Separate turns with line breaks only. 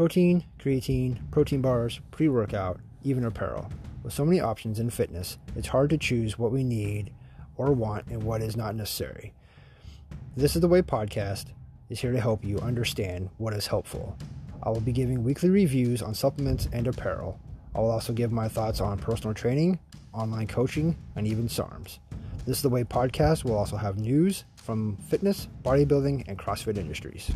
protein, creatine, protein bars, pre workout, even apparel. With so many options in fitness, it's hard to choose what we need or want and what is not necessary. This is the Way podcast is here to help you understand what is helpful. I will be giving weekly reviews on supplements and apparel. I will also give my thoughts on personal training, online coaching, and even SARMs. This is the Way podcast will also have news from fitness, bodybuilding, and CrossFit industries.